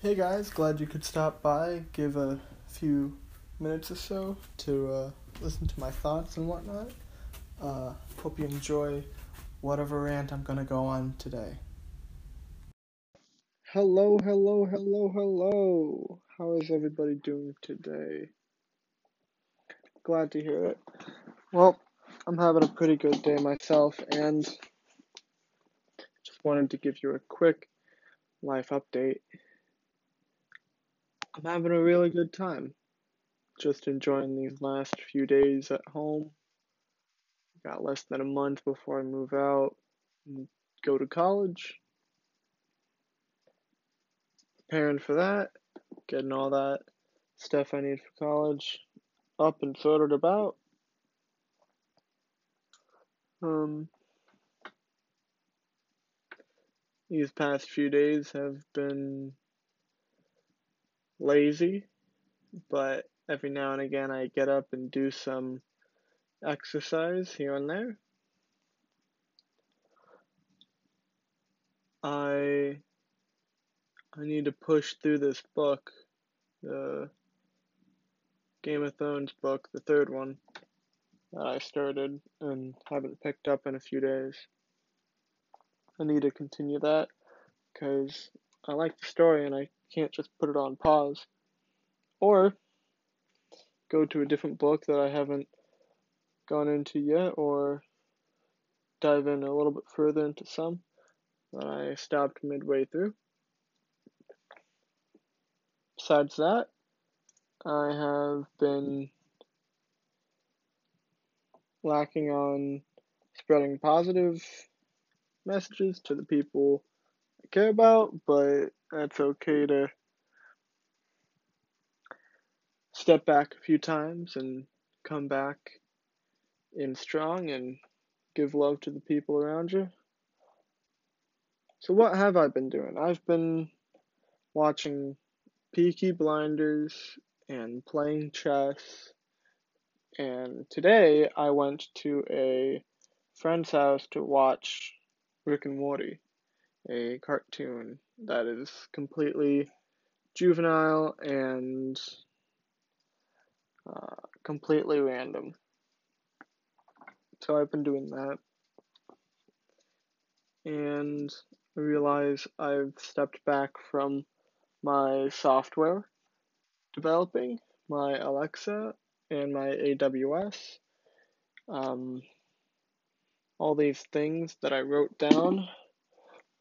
Hey guys, glad you could stop by, give a few minutes or so to uh, listen to my thoughts and whatnot. Uh, hope you enjoy whatever rant I'm gonna go on today. Hello, hello, hello, hello. How is everybody doing today? Glad to hear it. Well, I'm having a pretty good day myself, and just wanted to give you a quick life update. I'm having a really good time. Just enjoying these last few days at home. Got less than a month before I move out and go to college. Preparing for that, getting all that stuff I need for college up and sorted about. Um, these past few days have been lazy, but every now and again I get up and do some exercise here and there. I I need to push through this book, the Game of Thrones book, the third one that I started and haven't picked up in a few days. I need to continue that because I like the story and I can't just put it on pause. Or go to a different book that I haven't gone into yet, or dive in a little bit further into some that I stopped midway through. Besides that, I have been lacking on spreading positive messages to the people care about, but that's okay to step back a few times and come back in strong and give love to the people around you. So, what have I been doing? I've been watching Peaky Blinders and playing chess. And today I went to a friend's house to watch Rick and Morty, a cartoon that is completely juvenile and uh, completely random. So I've been doing that. And I realize I've stepped back from my software developing, my Alexa, and my AWS. Um, all these things that I wrote down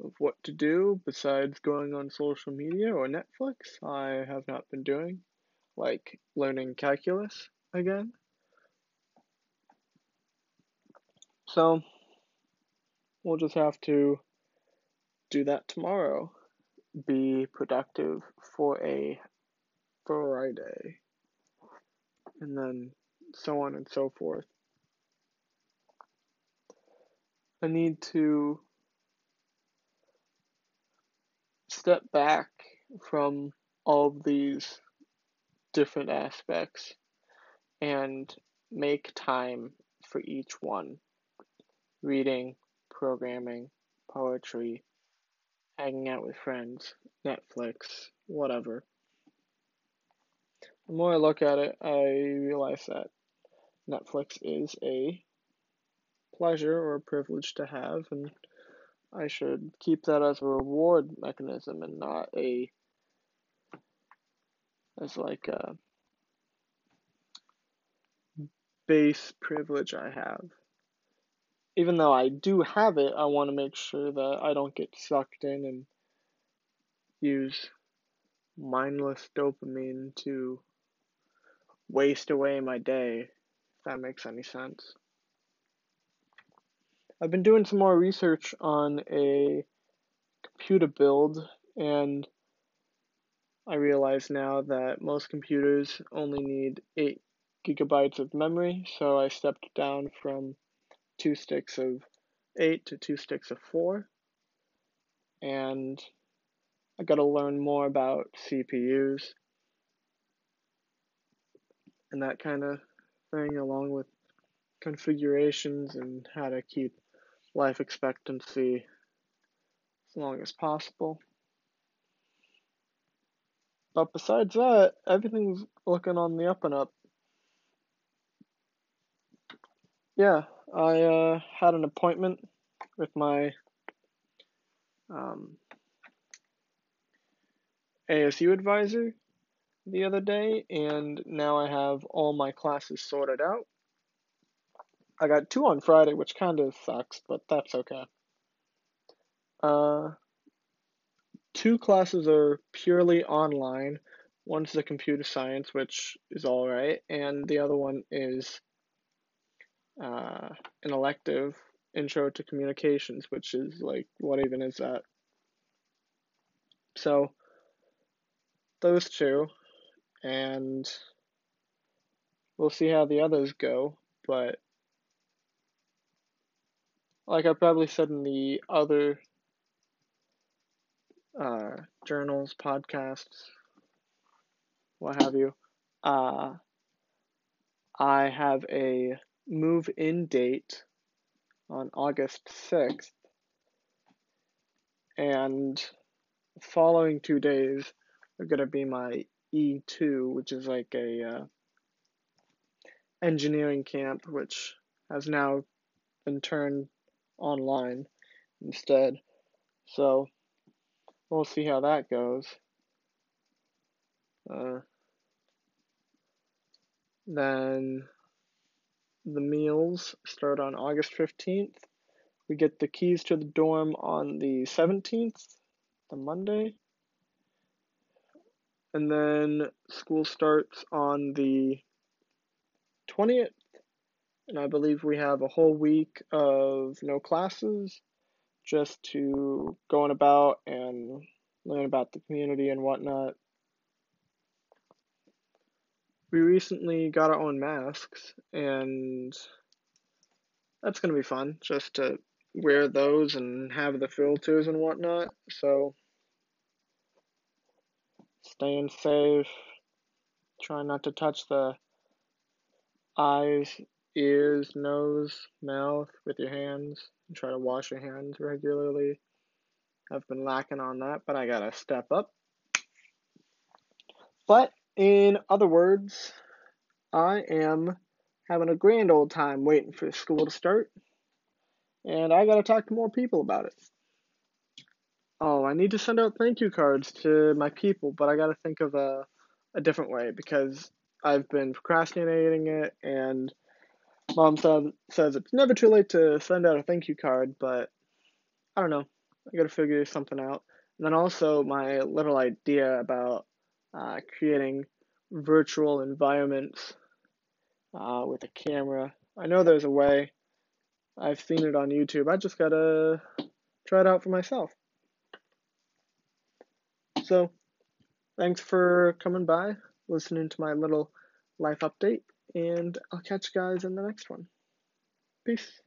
of what to do besides going on social media or Netflix, I have not been doing, like learning calculus again. So, we'll just have to do that tomorrow. Be productive for a Friday. And then so on and so forth. I need to step back from all these different aspects and make time for each one reading, programming, poetry, hanging out with friends, Netflix, whatever. The more I look at it, I realize that Netflix is a pleasure or a privilege to have, and I should keep that as a reward mechanism and not a as like a base privilege I have. Even though I do have it, I want to make sure that I don't get sucked in and use mindless dopamine to waste away my day, if that makes any sense. I've been doing some more research on a computer build, and I realize now that most computers only need 8 gigabytes of memory, so I stepped down from two sticks of 8 to two sticks of 4. And I got to learn more about CPUs and that kind of thing, along with configurations and how to keep life expectancy as long as possible. but besides that, everything's looking on the up and up. Yeah, I uh, had an appointment with my um, ASU advisor the other day, and now I have all my classes sorted out. I got two on Friday, which kind of sucks, but that's okay. Uh, two classes are purely online. One's the computer science, which is all right, and the other one is uh, an elective intro to communications, which is like, what even is that? So, those two, and we'll see how the others go, but like I probably said in the other uh, journals, podcasts, what have you, uh, I have a move in date on August 6th, and following two days are going to be my E2, which is like a uh, engineering camp, which has now been turned online instead. So we'll see how that goes. Uh, then the meals start on August 15th. We get the keys to the dorm on the 17th, the Monday. And then school starts on the 20th. And I believe we have a whole week of no classes just to go on about and learn about the community and whatnot. We recently got our own masks, and that's going to be fun just to wear those and have the filters and whatnot. So, staying safe, trying not to touch the eyes, ears, nose, mouth with your hands, and try to wash your hands regularly. I've been lacking on that, but I gotta step up. But in other words, I am having a grand old time waiting for school to start, and I gotta talk to more people about it. Oh, I need to send out thank you cards to my people, but I gotta think of a, a different way because I've been procrastinating it, and mom says it's never too late to send out a thank you card, but I don't know. I gotta figure something out. And then also my little idea about uh, creating virtual environments uh, with a camera. I know there's a way. I've seen it on YouTube. I just gotta try it out for myself. So, thanks for coming by, listening to my little life update, and I'll catch you guys in the next one. Peace.